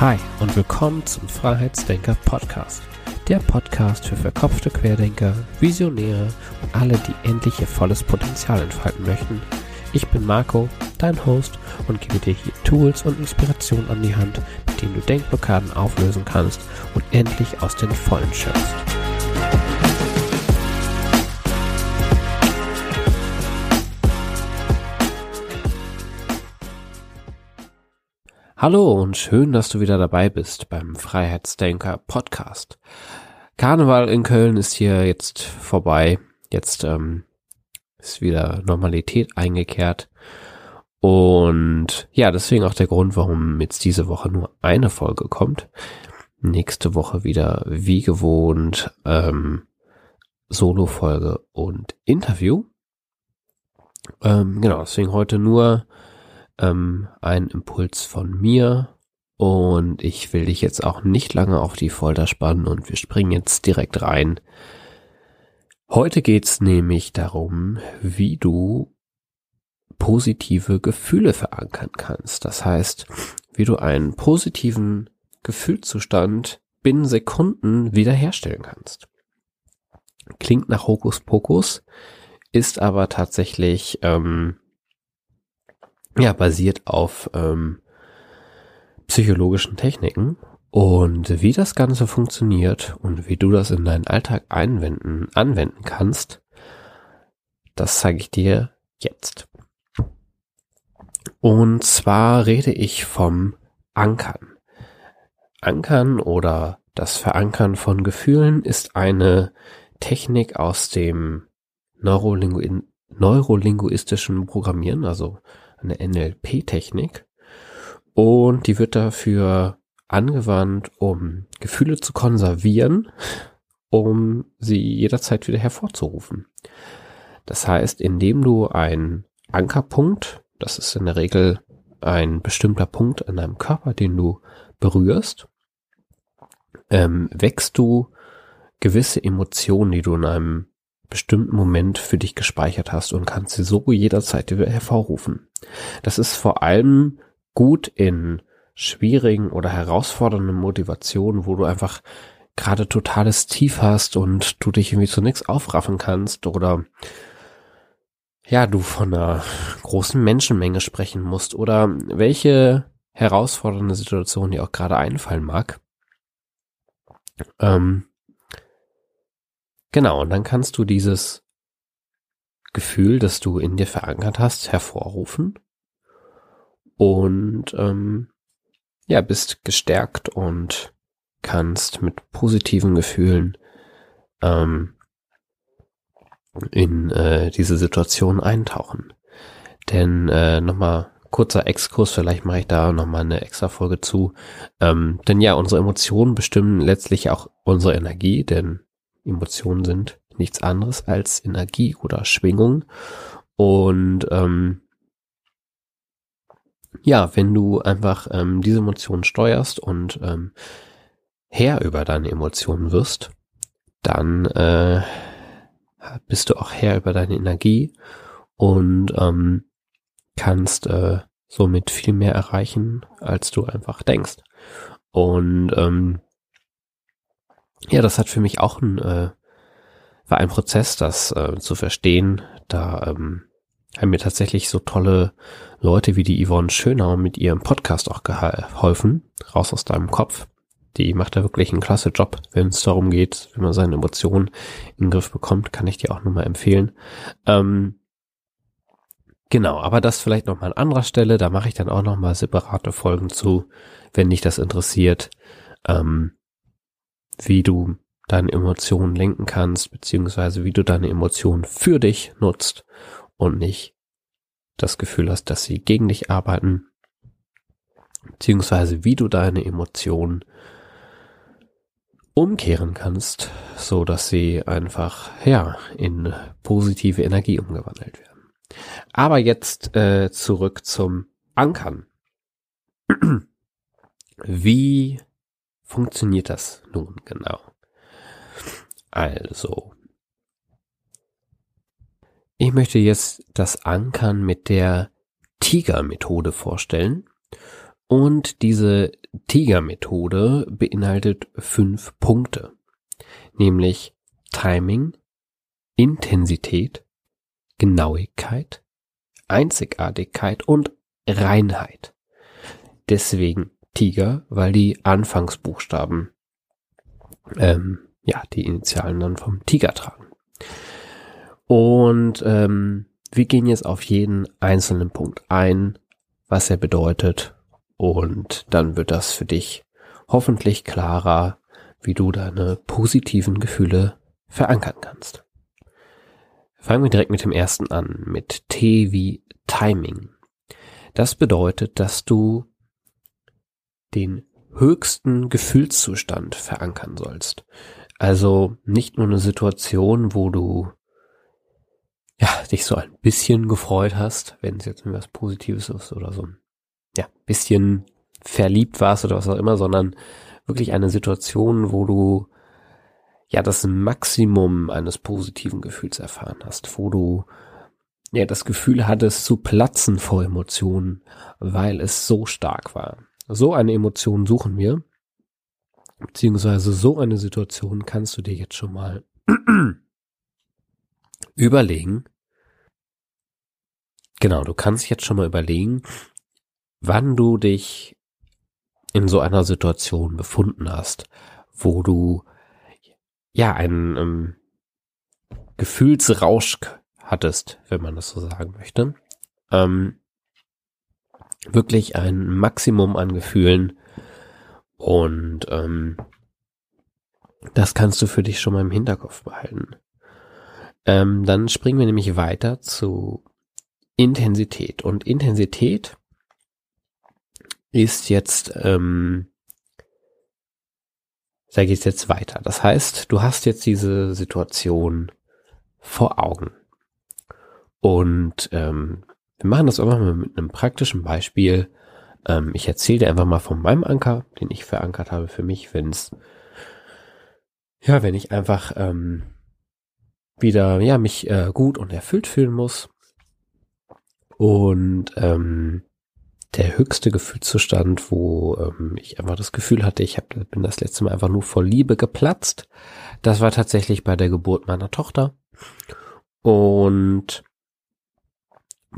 Hi und willkommen zum Freiheitsdenker Podcast. Der Podcast für verkopfte Querdenker, Visionäre und alle, die endlich ihr volles Potenzial entfalten möchten. Ich bin Marco, dein Host und gebe dir hier Tools und Inspirationen an die Hand, mit denen du Denkblockaden auflösen kannst und endlich aus den Vollen schöpfst. Hallo und schön, dass du wieder dabei bist beim Freiheitsdenker Podcast. Karneval in Köln ist hier jetzt vorbei. Jetzt ähm, ist wieder Normalität eingekehrt. Und ja, deswegen auch der Grund, warum jetzt diese Woche nur eine Folge kommt. Nächste Woche wieder wie gewohnt ähm, Solo-Folge und Interview. Ähm, genau, deswegen heute nur ähm, ein Impuls von mir und ich will dich jetzt auch nicht lange auf die Folter spannen und wir springen jetzt direkt rein. Heute geht's nämlich darum, wie du positive Gefühle verankern kannst. Das heißt, wie du einen positiven Gefühlszustand binnen Sekunden wiederherstellen kannst. Klingt nach Hokuspokus, ist aber tatsächlich ähm, ja, basiert auf ähm, psychologischen Techniken und wie das Ganze funktioniert und wie du das in deinen Alltag einwenden, anwenden kannst, das zeige ich dir jetzt. Und zwar rede ich vom Ankern. Ankern oder das Verankern von Gefühlen ist eine Technik aus dem Neurolingu neurolinguistischen Programmieren, also eine NLP-Technik. Und die wird dafür angewandt, um Gefühle zu konservieren, um sie jederzeit wieder hervorzurufen. Das heißt, indem du einen Ankerpunkt, das ist in der Regel ein bestimmter Punkt an deinem Körper, den du berührst, ähm, wächst du gewisse Emotionen, die du in einem bestimmten Moment für dich gespeichert hast und kannst sie so jederzeit wieder hervorrufen. Das ist vor allem gut in schwierigen oder herausfordernden Motivationen, wo du einfach gerade totales Tief hast und du dich irgendwie zu nichts aufraffen kannst oder ja, du von einer großen Menschenmenge sprechen musst oder welche herausfordernde Situation dir auch gerade einfallen mag. Ähm, Genau, und dann kannst du dieses Gefühl, das du in dir verankert hast, hervorrufen und ähm, ja, bist gestärkt und kannst mit positiven Gefühlen ähm, in äh, diese Situation eintauchen. Denn äh, nochmal kurzer Exkurs, vielleicht mache ich da nochmal eine extra Folge zu. Ähm, denn ja, unsere Emotionen bestimmen letztlich auch unsere Energie, denn Emotionen sind nichts anderes als Energie oder Schwingung. Und ähm, ja, wenn du einfach ähm, diese Emotionen steuerst und ähm, Herr über deine Emotionen wirst, dann äh, bist du auch Herr über deine Energie und ähm, kannst äh, somit viel mehr erreichen, als du einfach denkst. Und ähm, ja, das hat für mich auch ein, äh, war ein Prozess, das äh, zu verstehen. Da ähm, haben mir tatsächlich so tolle Leute wie die Yvonne Schönau mit ihrem Podcast auch geholfen. Raus aus deinem Kopf. Die macht da wirklich einen klasse Job, wenn es darum geht, wenn man seine Emotionen in den Griff bekommt, kann ich dir auch nochmal empfehlen. Ähm, genau, aber das vielleicht nochmal an anderer Stelle. Da mache ich dann auch nochmal separate Folgen zu, wenn dich das interessiert. Ähm, wie du deine Emotionen lenken kannst, beziehungsweise wie du deine Emotionen für dich nutzt und nicht das Gefühl hast, dass sie gegen dich arbeiten, beziehungsweise wie du deine Emotionen umkehren kannst, so dass sie einfach, ja, in positive Energie umgewandelt werden. Aber jetzt äh, zurück zum Ankern. Wie funktioniert das nun genau? Also, ich möchte jetzt das Ankern mit der Tiger-Methode vorstellen. Und diese Tiger-Methode beinhaltet fünf Punkte, nämlich Timing, Intensität, Genauigkeit, Einzigartigkeit und Reinheit. Deswegen Tiger, weil die Anfangsbuchstaben, ähm, ja, die Initialen dann vom Tiger tragen. Und ähm, wir gehen jetzt auf jeden einzelnen Punkt ein, was er bedeutet und dann wird das für dich hoffentlich klarer, wie du deine positiven Gefühle verankern kannst. Fangen wir direkt mit dem ersten an, mit T wie Timing. Das bedeutet, dass du den höchsten Gefühlszustand verankern sollst. Also nicht nur eine Situation, wo du ja, dich so ein bisschen gefreut hast, wenn es jetzt was Positives ist oder so ja, bisschen verliebt warst oder was auch immer, sondern wirklich eine Situation, wo du ja das Maximum eines positiven Gefühls erfahren hast, wo du ja das Gefühl hattest zu platzen vor Emotionen, weil es so stark war. So eine Emotion suchen wir, beziehungsweise so eine Situation kannst du dir jetzt schon mal überlegen. Genau, du kannst jetzt schon mal überlegen, wann du dich in so einer Situation befunden hast, wo du ja einen ähm, Gefühlsrausch hattest, wenn man das so sagen möchte. Ähm, wirklich ein Maximum an Gefühlen und ähm, das kannst du für dich schon mal im Hinterkopf behalten. Ähm, dann springen wir nämlich weiter zu Intensität und Intensität ist jetzt, ähm, sage ich jetzt weiter. Das heißt, du hast jetzt diese Situation vor Augen. Und ähm, wir machen das einfach mal mit einem praktischen Beispiel. Ähm, ich erzähle dir einfach mal von meinem Anker, den ich verankert habe für mich, wenn es, ja, wenn ich einfach ähm, wieder, ja, mich äh, gut und erfüllt fühlen muss. Und ähm, der höchste Gefühlszustand, wo ähm, ich einfach das Gefühl hatte, ich hab, bin das letzte Mal einfach nur vor Liebe geplatzt. Das war tatsächlich bei der Geburt meiner Tochter. Und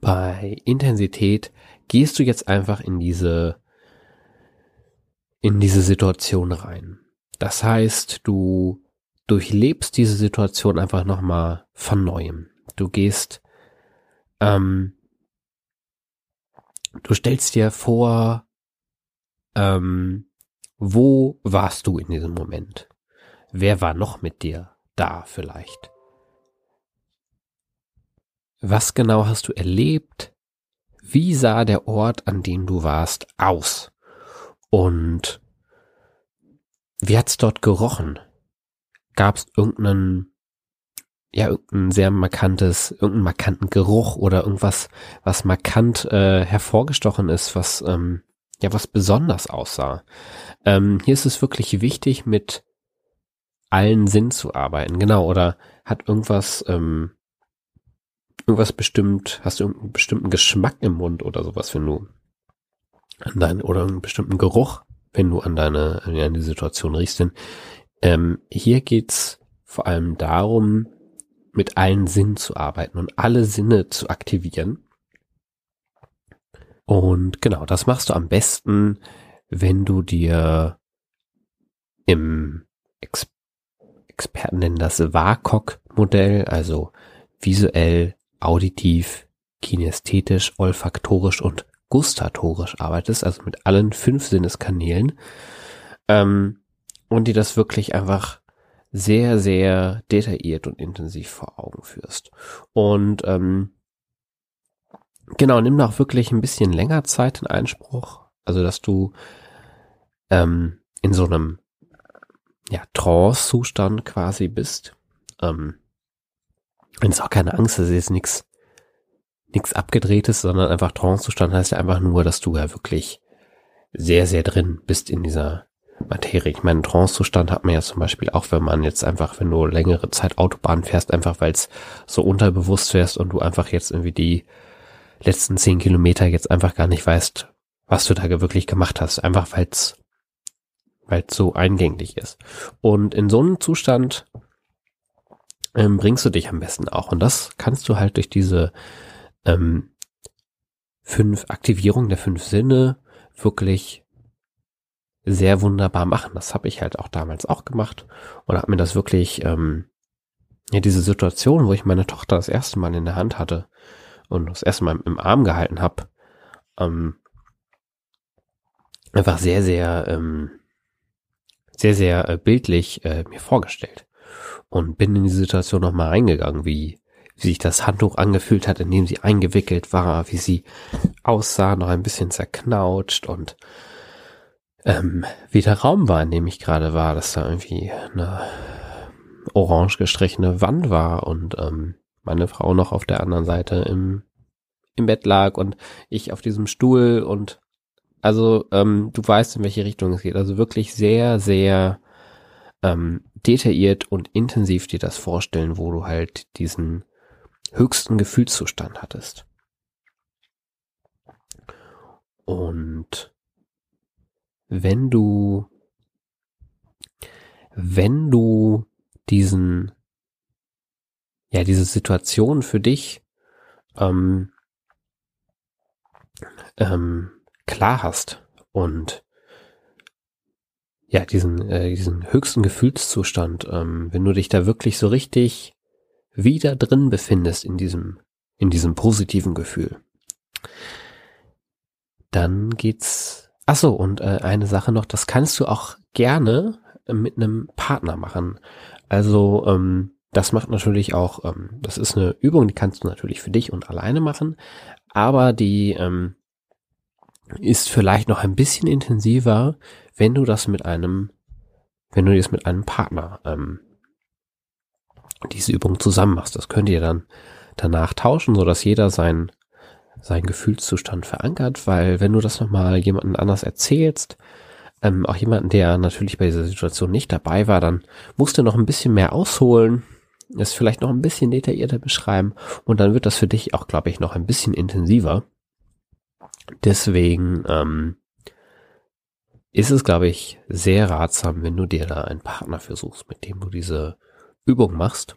bei Intensität gehst du jetzt einfach in diese in diese Situation rein. Das heißt, du durchlebst diese Situation einfach nochmal von neuem. Du gehst ähm, du stellst dir vor, ähm, wo warst du in diesem Moment? Wer war noch mit dir da vielleicht? Was genau hast du erlebt? Wie sah der Ort, an dem du warst, aus? Und wie hat's dort gerochen? Gab es irgendeinen ja, irgendein sehr markantes, irgendeinen markanten Geruch oder irgendwas, was markant äh, hervorgestochen ist, was ähm, ja was besonders aussah. Ähm, hier ist es wirklich wichtig, mit allen Sinn zu arbeiten, genau, oder hat irgendwas, ähm, irgendwas bestimmt, hast du irgendeinen bestimmten Geschmack im Mund oder sowas, wenn du an deinen, oder einen bestimmten Geruch, wenn du an deine, an die Situation riechst, denn ähm, hier geht's vor allem darum, mit allen Sinnen zu arbeiten und alle Sinne zu aktivieren. Und genau, das machst du am besten, wenn du dir im Ex Experten nennen das WAKOK-Modell, also visuell, auditiv, kinästhetisch, olfaktorisch und gustatorisch arbeitest, also mit allen fünf Sinneskanälen, ähm, und die das wirklich einfach sehr, sehr detailliert und intensiv vor Augen führst. Und ähm, genau, nimm auch wirklich ein bisschen länger Zeit in Einspruch. Also, dass du ähm, in so einem ja, Trance-Zustand quasi bist. Ähm, und ist auch keine Angst, es ist jetzt nichts nichts abgedrehtes, sondern einfach Trance-Zustand heißt ja einfach nur, dass du ja wirklich sehr, sehr drin bist in dieser Materie. Ich meine, Trance-Zustand hat man ja zum Beispiel auch, wenn man jetzt einfach, wenn du längere Zeit Autobahn fährst, einfach weil es so unterbewusst fährst und du einfach jetzt irgendwie die letzten zehn Kilometer jetzt einfach gar nicht weißt, was du da wirklich gemacht hast, einfach weil es weil es so eingänglich ist. Und in so einem Zustand ähm, bringst du dich am besten auch. Und das kannst du halt durch diese ähm, fünf Aktivierung der fünf Sinne wirklich sehr wunderbar machen. Das habe ich halt auch damals auch gemacht und habe mir das wirklich, ähm, ja, diese Situation, wo ich meine Tochter das erste Mal in der Hand hatte und das erste Mal im Arm gehalten habe, ähm, einfach sehr, sehr, ähm, sehr, sehr äh, bildlich äh, mir vorgestellt und bin in die Situation nochmal reingegangen, wie, wie sich das Handtuch angefühlt hat, in dem sie eingewickelt war, wie sie aussah, noch ein bisschen zerknautscht und ähm, wie der Raum war, in dem ich gerade war, dass da irgendwie eine orange gestrichene Wand war und ähm, meine Frau noch auf der anderen Seite im, im Bett lag und ich auf diesem Stuhl und also ähm, du weißt, in welche Richtung es geht. Also wirklich sehr, sehr ähm, detailliert und intensiv dir das vorstellen, wo du halt diesen höchsten Gefühlszustand hattest. Und wenn du, wenn du diesen, ja, diese Situation für dich ähm, ähm, klar hast und ja, diesen, äh, diesen höchsten Gefühlszustand, ähm, wenn du dich da wirklich so richtig wieder drin befindest in diesem, in diesem positiven Gefühl, dann geht's. Ach so, und äh, eine Sache noch, das kannst du auch gerne mit einem Partner machen. Also ähm, das macht natürlich auch, ähm, das ist eine Übung, die kannst du natürlich für dich und alleine machen, aber die ähm, ist vielleicht noch ein bisschen intensiver, wenn du das mit einem, wenn du das mit einem Partner ähm, diese Übung zusammen machst. Das könnt ihr dann danach tauschen, so dass jeder sein sein Gefühlszustand verankert, weil wenn du das nochmal jemanden anders erzählst, ähm, auch jemanden, der natürlich bei dieser Situation nicht dabei war, dann musst du noch ein bisschen mehr ausholen, es vielleicht noch ein bisschen detaillierter beschreiben und dann wird das für dich auch, glaube ich, noch ein bisschen intensiver. Deswegen ähm, ist es, glaube ich, sehr ratsam, wenn du dir da einen Partner versuchst, mit dem du diese Übung machst.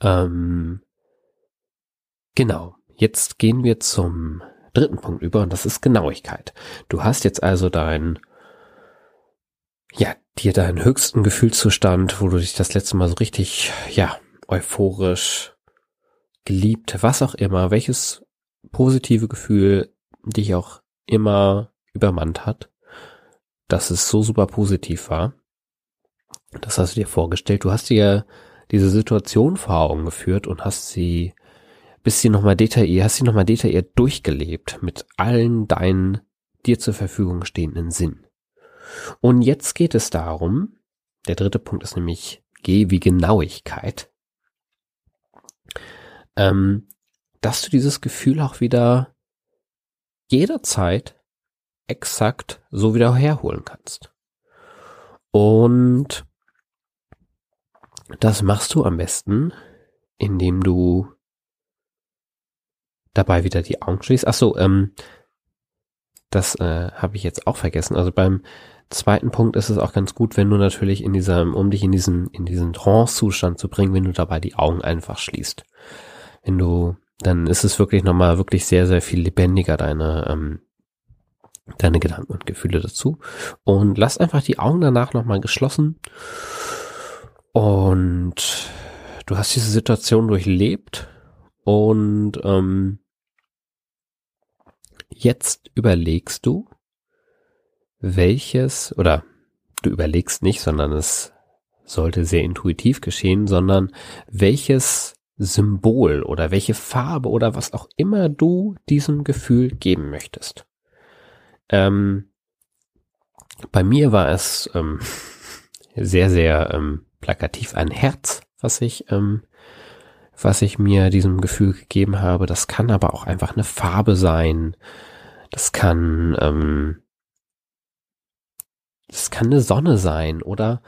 Ähm, genau. Jetzt gehen wir zum dritten Punkt über und das ist Genauigkeit. Du hast jetzt also dein, ja, dir deinen höchsten Gefühlszustand, wo du dich das letzte Mal so richtig, ja, euphorisch geliebt, was auch immer, welches positive Gefühl dich auch immer übermannt hat, dass es so super positiv war. Das hast du dir vorgestellt. Du hast dir diese Situation vor Augen geführt und hast sie, bist sie nochmal detailliert, hast sie nochmal detailliert durchgelebt mit allen deinen dir zur Verfügung stehenden Sinn. Und jetzt geht es darum, der dritte Punkt ist nämlich G wie Genauigkeit, ähm, dass du dieses Gefühl auch wieder jederzeit exakt so wieder herholen kannst. Und das machst du am besten, indem du dabei wieder die Augen schließt. Ach so, ähm, das äh, habe ich jetzt auch vergessen. Also beim zweiten Punkt ist es auch ganz gut, wenn du natürlich in diesem, um dich in diesen, in diesen Trance-Zustand zu bringen, wenn du dabei die Augen einfach schließt. Wenn du dann ist es wirklich nochmal wirklich sehr, sehr viel lebendiger, deine, ähm, deine Gedanken und Gefühle dazu. Und lass einfach die Augen danach nochmal geschlossen. Und du hast diese Situation durchlebt und ähm, jetzt überlegst du, welches, oder du überlegst nicht, sondern es sollte sehr intuitiv geschehen, sondern welches Symbol oder welche Farbe oder was auch immer du diesem Gefühl geben möchtest. Ähm, bei mir war es ähm, sehr, sehr ähm, plakativ ein Herz, was ich, ähm, was ich mir diesem Gefühl gegeben habe. Das kann aber auch einfach eine Farbe sein. Das kann, ähm, das kann eine Sonne sein oder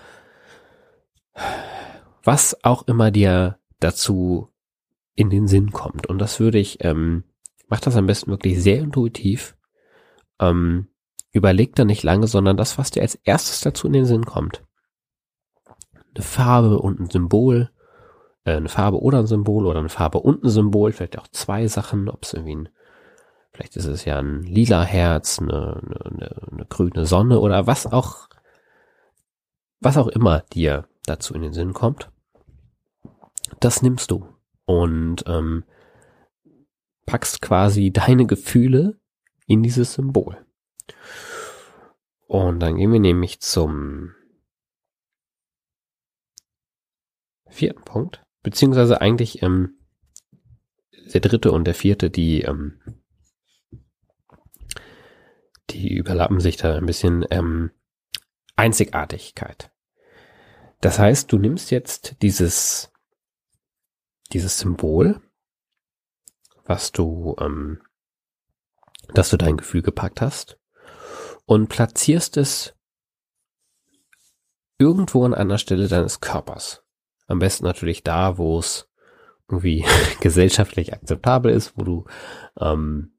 was auch immer dir dazu in den Sinn kommt. Und das würde ich ähm, mach das am besten wirklich sehr intuitiv. Ähm, überleg da nicht lange, sondern das, was dir als erstes dazu in den Sinn kommt. Eine Farbe und ein Symbol, äh, eine Farbe oder ein Symbol oder eine Farbe und ein Symbol, vielleicht auch zwei Sachen, ob es irgendwie ein, vielleicht ist es ja ein lila Herz, eine, eine, eine grüne Sonne oder was auch, was auch immer dir dazu in den Sinn kommt. Das nimmst du und ähm, packst quasi deine Gefühle in dieses Symbol. Und dann gehen wir nämlich zum vierten Punkt, beziehungsweise eigentlich ähm, der dritte und der vierte, die ähm, die überlappen sich da ein bisschen ähm, Einzigartigkeit. Das heißt, du nimmst jetzt dieses dieses Symbol, was du, ähm, dass du dein Gefühl gepackt hast und platzierst es irgendwo an einer Stelle deines Körpers. Am besten natürlich da, wo es irgendwie gesellschaftlich akzeptabel ist, wo du, ähm,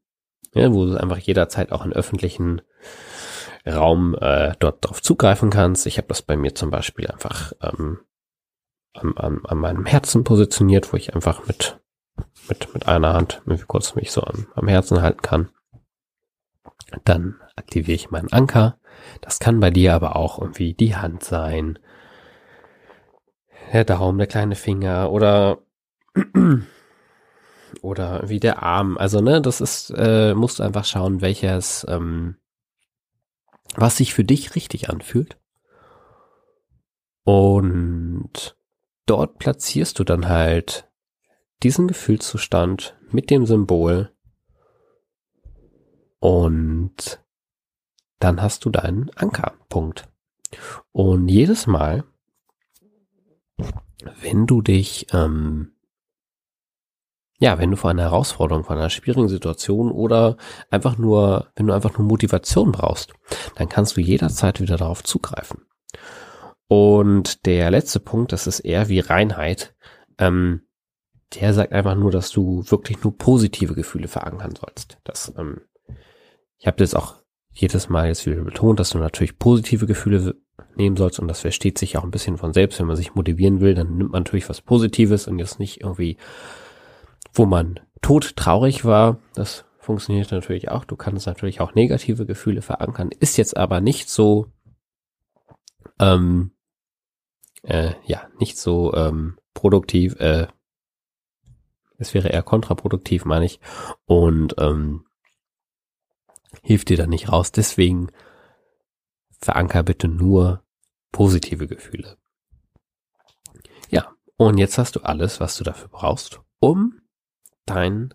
ja, wo du einfach jederzeit auch in öffentlichen Raum äh, dort drauf zugreifen kannst. Ich habe das bei mir zum Beispiel einfach ähm, an, an, an meinem Herzen positioniert, wo ich einfach mit, mit, mit einer Hand irgendwie kurz mich so am, am Herzen halten kann. Dann aktiviere ich meinen Anker. Das kann bei dir aber auch irgendwie die Hand sein, der Daumen, der kleine Finger oder oder wie der Arm. Also ne, das ist äh, musst du einfach schauen, welches ähm, was sich für dich richtig anfühlt. Und dort platzierst du dann halt diesen Gefühlszustand mit dem Symbol und dann hast du deinen Ankerpunkt. Und jedes Mal, wenn du dich, ähm, ja, wenn du vor einer Herausforderung, vor einer schwierigen Situation oder einfach nur, wenn du einfach nur Motivation brauchst, dann kannst du jederzeit wieder darauf zugreifen. Und der letzte Punkt, das ist eher wie Reinheit. Ähm, der sagt einfach nur, dass du wirklich nur positive Gefühle verankern sollst. Das, ähm, ich habe das auch jedes Mal jetzt wieder betont, dass du natürlich positive Gefühle nehmen sollst und das versteht sich auch ein bisschen von selbst. Wenn man sich motivieren will, dann nimmt man natürlich was Positives und jetzt nicht irgendwie, wo man tot traurig war. Das funktioniert natürlich auch. Du kannst natürlich auch negative Gefühle verankern. Ist jetzt aber nicht so, ähm, äh, ja, nicht so ähm, produktiv, äh, es wäre eher kontraproduktiv, meine ich, und ähm, hilft dir da nicht raus. Deswegen veranker bitte nur positive Gefühle. Ja, und jetzt hast du alles, was du dafür brauchst, um dein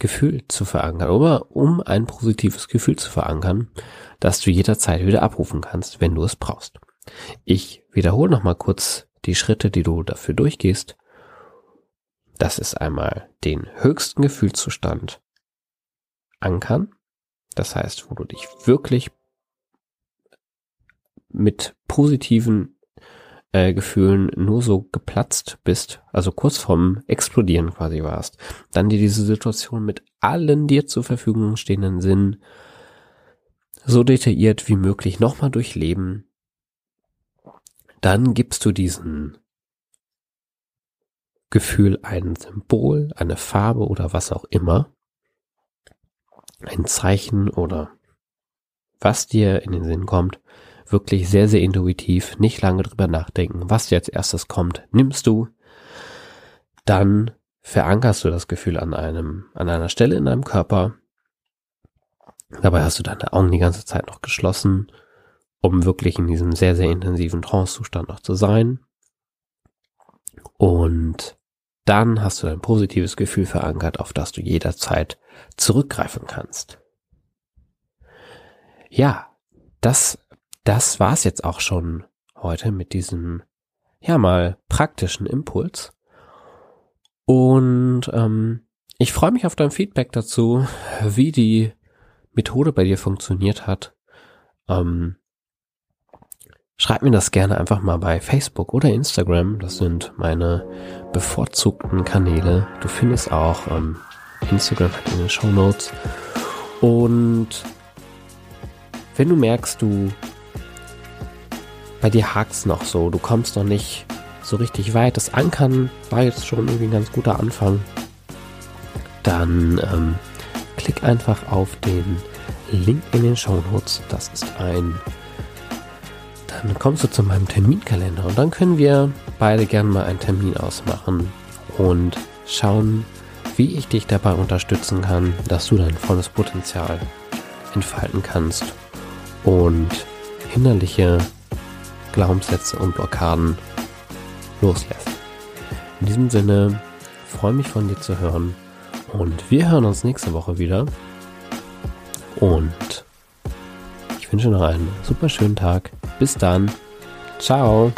Gefühl zu verankern oder um ein positives Gefühl zu verankern, das du jederzeit wieder abrufen kannst, wenn du es brauchst. Ich wiederhole nochmal kurz die Schritte, die du dafür durchgehst. Das ist einmal den höchsten Gefühlszustand ankern. Das heißt, wo du dich wirklich mit positiven äh, Gefühlen nur so geplatzt bist, also kurz vorm Explodieren quasi warst, dann dir diese Situation mit allen dir zur Verfügung stehenden Sinnen so detailliert wie möglich nochmal durchleben, dann gibst du diesen Gefühl ein Symbol, eine Farbe oder was auch immer, ein Zeichen oder was dir in den Sinn kommt, wirklich sehr, sehr intuitiv, nicht lange drüber nachdenken, was dir als erstes kommt, nimmst du, dann verankerst du das Gefühl an einem, an einer Stelle in deinem Körper. Dabei hast du deine Augen die ganze Zeit noch geschlossen um wirklich in diesem sehr, sehr intensiven Trance-Zustand noch zu sein. Und dann hast du ein positives Gefühl verankert, auf das du jederzeit zurückgreifen kannst. Ja, das, das war's jetzt auch schon heute mit diesem, ja mal praktischen Impuls. Und ähm, ich freue mich auf dein Feedback dazu, wie die Methode bei dir funktioniert hat. Ähm, Schreib mir das gerne einfach mal bei Facebook oder Instagram. Das sind meine bevorzugten Kanäle. Du findest auch ähm, Instagram in den Show Notes. Und wenn du merkst, du bei dir hakt's noch so, du kommst noch nicht so richtig weit. Das Ankern war jetzt schon irgendwie ein ganz guter Anfang. Dann ähm, klick einfach auf den Link in den Show Notes. Das ist ein. Dann kommst du zu meinem Terminkalender und dann können wir beide gerne mal einen Termin ausmachen und schauen, wie ich dich dabei unterstützen kann, dass du dein volles Potenzial entfalten kannst und hinderliche Glaubenssätze und Blockaden loslässt. In diesem Sinne freue mich von dir zu hören und wir hören uns nächste Woche wieder. Und ich wünsche noch einen super schönen Tag. Bis dann. Ciao.